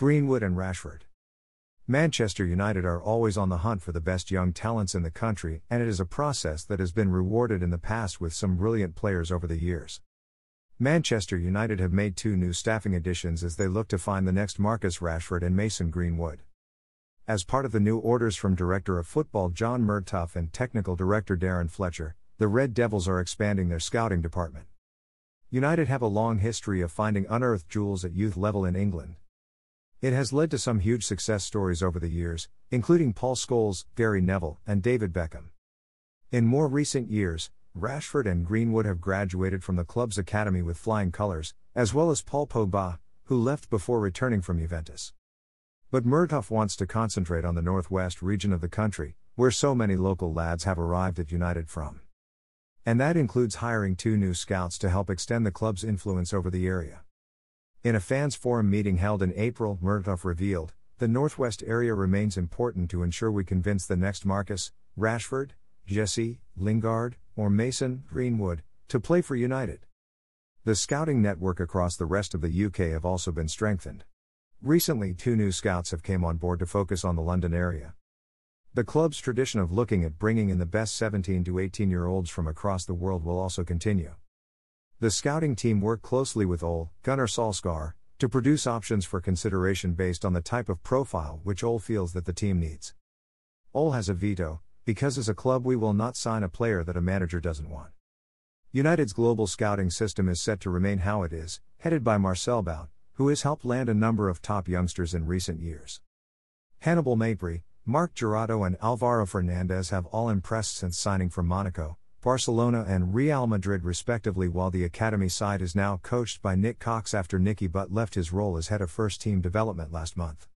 Greenwood and Rashford. Manchester United are always on the hunt for the best young talents in the country, and it is a process that has been rewarded in the past with some brilliant players over the years. Manchester United have made two new staffing additions as they look to find the next Marcus Rashford and Mason Greenwood. As part of the new orders from Director of Football John Murtough and Technical Director Darren Fletcher, the Red Devils are expanding their scouting department. United have a long history of finding unearthed jewels at youth level in England. It has led to some huge success stories over the years, including Paul Scholes, Gary Neville, and David Beckham. In more recent years, Rashford and Greenwood have graduated from the club's academy with flying colours, as well as Paul Pogba, who left before returning from Juventus. But Murtough wants to concentrate on the northwest region of the country, where so many local lads have arrived at United from. And that includes hiring two new scouts to help extend the club's influence over the area. In a fans forum meeting held in April, Murtough revealed, the Northwest area remains important to ensure we convince the next Marcus, Rashford, Jesse, Lingard, or Mason, Greenwood, to play for United. The scouting network across the rest of the UK have also been strengthened. Recently, two new scouts have came on board to focus on the London area. The club's tradition of looking at bringing in the best 17 to 18 year olds from across the world will also continue. The scouting team worked closely with Ole Gunnar Solskjaer to produce options for consideration based on the type of profile which Ole feels that the team needs. Ole has a veto, because as a club we will not sign a player that a manager doesn't want. United's global scouting system is set to remain how it is, headed by Marcel Bout, who has helped land a number of top youngsters in recent years. Hannibal Mejbri, Marc Jurado and Alvaro Fernandez have all impressed since signing from Monaco, Barcelona and Real Madrid respectively while the academy side is now coached by Nick Cox after Nicky Butt left his role as head of first team development last month.